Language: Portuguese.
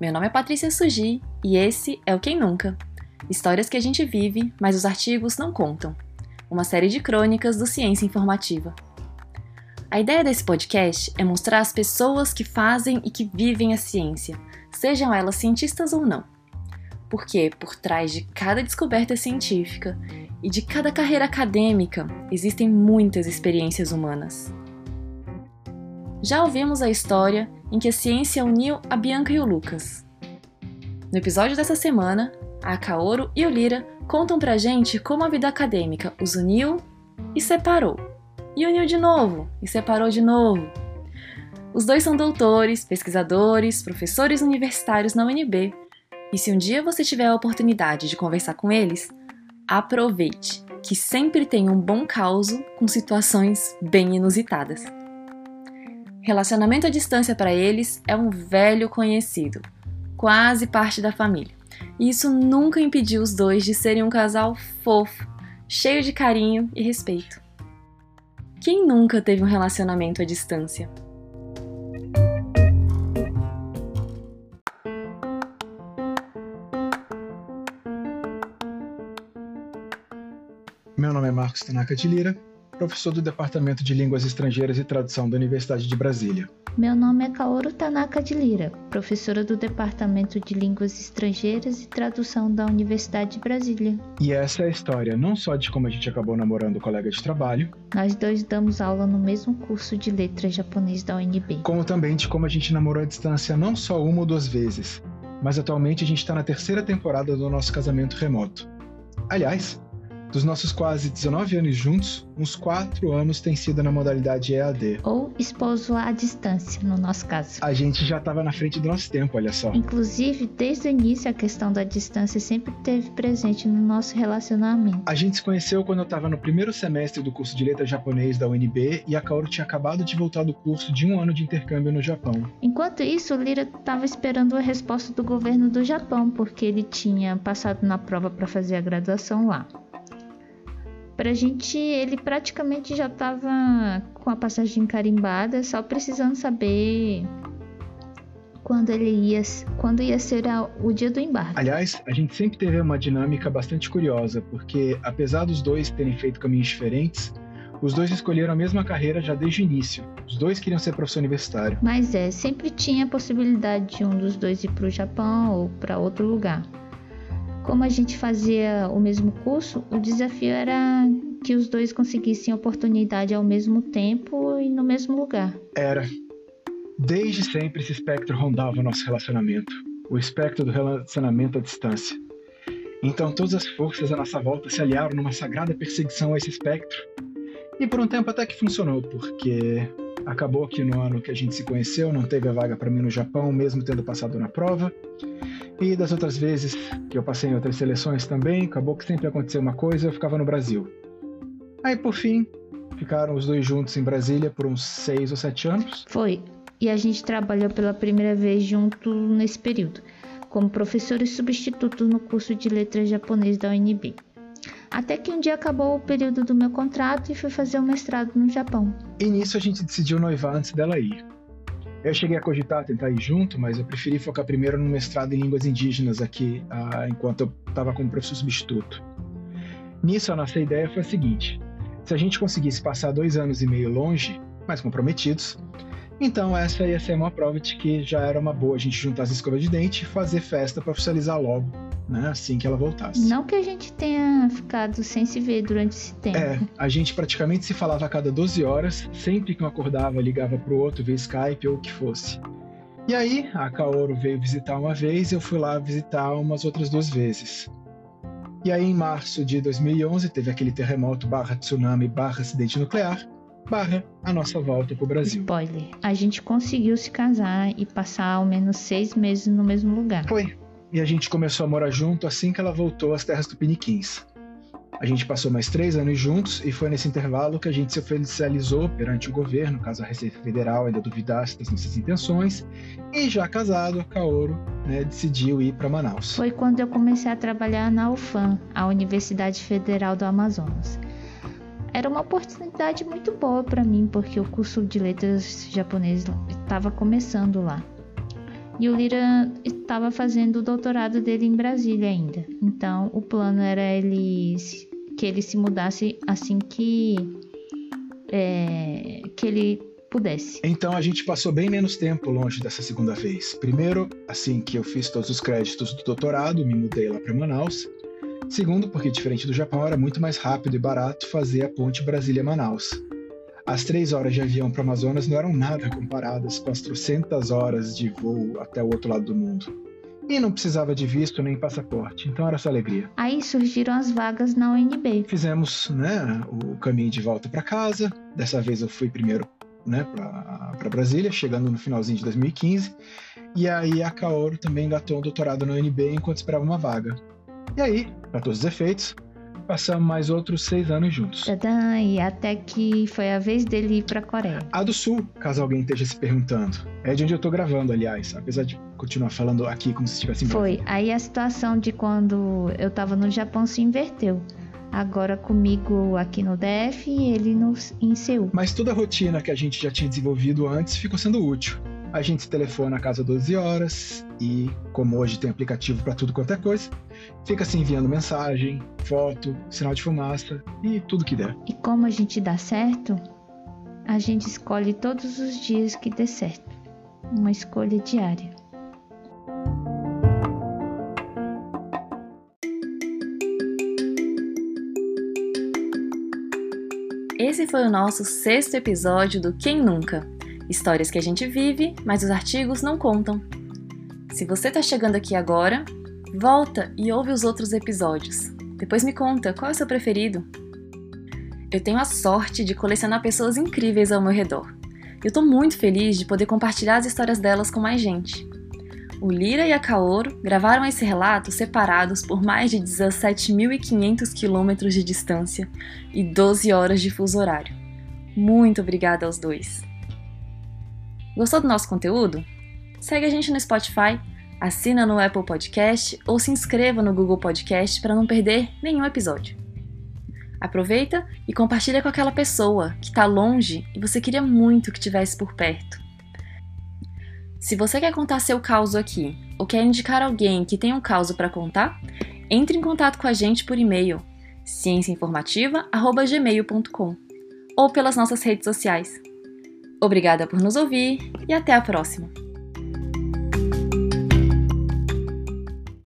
Meu nome é Patrícia Sugi e esse é o Quem Nunca. Histórias que a gente vive, mas os artigos não contam. Uma série de crônicas do Ciência Informativa. A ideia desse podcast é mostrar as pessoas que fazem e que vivem a ciência, sejam elas cientistas ou não. Porque por trás de cada descoberta científica e de cada carreira acadêmica existem muitas experiências humanas. Já ouvimos a história em que a ciência uniu a Bianca e o Lucas. No episódio dessa semana, a Kaoru e o Lira contam pra gente como a vida acadêmica os uniu e separou. E uniu de novo e separou de novo. Os dois são doutores, pesquisadores, professores universitários na UNB. E se um dia você tiver a oportunidade de conversar com eles, aproveite, que sempre tem um bom causo com situações bem inusitadas. Relacionamento à distância para eles é um velho conhecido, quase parte da família. E isso nunca impediu os dois de serem um casal fofo, cheio de carinho e respeito. Quem nunca teve um relacionamento à distância? Meu nome é Marcos Tanaka de Lira professor do Departamento de Línguas Estrangeiras e Tradução da Universidade de Brasília. Meu nome é Kaoru Tanaka de Lira, professora do Departamento de Línguas Estrangeiras e Tradução da Universidade de Brasília. E essa é a história não só de como a gente acabou namorando o colega de trabalho, nós dois damos aula no mesmo curso de letras japonês da UNB, como também de como a gente namorou à distância não só uma ou duas vezes, mas atualmente a gente está na terceira temporada do nosso casamento remoto. Aliás, dos nossos quase 19 anos juntos, uns 4 anos tem sido na modalidade EAD. Ou esposo à distância, no nosso caso. A gente já estava na frente do nosso tempo, olha só. Inclusive, desde o início, a questão da distância sempre esteve presente no nosso relacionamento. A gente se conheceu quando eu estava no primeiro semestre do curso de letras japonês da UNB e a Kaoru tinha acabado de voltar do curso de um ano de intercâmbio no Japão. Enquanto isso, o Lira estava esperando a resposta do governo do Japão, porque ele tinha passado na prova para fazer a graduação lá. Pra gente, ele praticamente já tava com a passagem carimbada, só precisando saber quando ele ia, quando ia ser a, o dia do embarque. Aliás, a gente sempre teve uma dinâmica bastante curiosa, porque apesar dos dois terem feito caminhos diferentes, os dois escolheram a mesma carreira já desde o início. Os dois queriam ser professor universitário. Mas é, sempre tinha a possibilidade de um dos dois ir para o Japão ou para outro lugar. Como a gente fazia o mesmo curso, o desafio era que os dois conseguissem oportunidade ao mesmo tempo e no mesmo lugar. Era. Desde sempre esse espectro rondava o nosso relacionamento o espectro do relacionamento à distância. Então todas as forças à nossa volta se aliaram numa sagrada perseguição a esse espectro. E por um tempo até que funcionou, porque acabou que no ano que a gente se conheceu não teve a vaga para mim no Japão, mesmo tendo passado na prova. E das outras vezes que eu passei em outras seleções também, acabou que sempre aconteceu uma coisa, eu ficava no Brasil. Aí, por fim, ficaram os dois juntos em Brasília por uns seis ou sete anos. Foi. E a gente trabalhou pela primeira vez junto nesse período, como professor e substituto no curso de letras japonês da UNB. Até que um dia acabou o período do meu contrato e fui fazer o mestrado no Japão. E nisso a gente decidiu noivar antes dela ir. Eu cheguei a cogitar tentar ir junto, mas eu preferi focar primeiro no mestrado em línguas indígenas aqui, uh, enquanto eu estava como professor substituto. Nisso, a nossa ideia foi a seguinte: se a gente conseguisse passar dois anos e meio longe, mas comprometidos, então essa ia ser uma prova de que já era uma boa a gente juntar as escovas de dente e fazer festa para oficializar logo né, assim que ela voltasse. Não que a gente tenha ficado sem se ver durante esse tempo. É, a gente praticamente se falava a cada 12 horas, sempre que um acordava, ligava pro outro via Skype ou o que fosse. E aí, a Kaoru veio visitar uma vez e eu fui lá visitar umas outras duas vezes. E aí, em março de 2011, teve aquele terremoto barra tsunami barra acidente nuclear, barra a nossa volta pro Brasil. Spoiler, a gente conseguiu se casar e passar ao menos seis meses no mesmo lugar. Foi, e a gente começou a morar junto assim que ela voltou às terras tupiniquins. A gente passou mais três anos juntos e foi nesse intervalo que a gente se oficializou perante o governo, caso a Receita Federal ainda duvidasse das nossas intenções, e já casado, Kaoru né, decidiu ir para Manaus. Foi quando eu comecei a trabalhar na UFAM, a Universidade Federal do Amazonas. Era uma oportunidade muito boa para mim, porque o curso de letras japonês estava começando lá. E o Lira estava fazendo o doutorado dele em Brasília ainda. Então o plano era ele que ele se mudasse assim que é, que ele pudesse. Então a gente passou bem menos tempo longe dessa segunda vez. Primeiro, assim que eu fiz todos os créditos do doutorado, me mudei lá para Manaus. Segundo, porque diferente do Japão era muito mais rápido e barato fazer a ponte Brasília-Manaus. As três horas de avião para Amazonas não eram nada comparadas com as trocentas horas de voo até o outro lado do mundo. E não precisava de visto nem passaporte, então era só alegria. Aí surgiram as vagas na UNB. Fizemos né, o caminho de volta para casa. Dessa vez eu fui primeiro né, para Brasília, chegando no finalzinho de 2015. E aí a Kaoru também engatou um doutorado na UNB enquanto esperava uma vaga. E aí, para todos os efeitos, Passamos mais outros seis anos juntos. Tadã, e até que foi a vez dele ir pra Coreia. A do Sul, caso alguém esteja se perguntando. É de onde eu tô gravando, aliás. Apesar de continuar falando aqui como se estivesse em Foi. Aí a situação de quando eu tava no Japão se inverteu. Agora comigo aqui no DF e ele no, em Seul. Mas toda a rotina que a gente já tinha desenvolvido antes ficou sendo útil. A gente se telefona a casa 12 horas e, como hoje tem aplicativo para tudo quanto é coisa, fica se enviando mensagem, foto, sinal de fumaça e tudo que der. E como a gente dá certo, a gente escolhe todos os dias que dê certo. Uma escolha diária. Esse foi o nosso sexto episódio do Quem Nunca Histórias que a gente vive, mas os artigos não contam. Se você está chegando aqui agora, volta e ouve os outros episódios. Depois me conta qual é o seu preferido. Eu tenho a sorte de colecionar pessoas incríveis ao meu redor. Eu estou muito feliz de poder compartilhar as histórias delas com mais gente. O Lira e a Kaoru gravaram esse relato separados por mais de 17.500 quilômetros de distância e 12 horas de fuso horário. Muito obrigada aos dois! Gostou do nosso conteúdo? Segue a gente no Spotify, assina no Apple Podcast ou se inscreva no Google Podcast para não perder nenhum episódio. Aproveita e compartilha com aquela pessoa que está longe e você queria muito que tivesse por perto. Se você quer contar seu caso aqui ou quer indicar alguém que tem um caso para contar, entre em contato com a gente por e-mail cienciainformativa@gmail.com ou pelas nossas redes sociais. Obrigada por nos ouvir e até a próxima!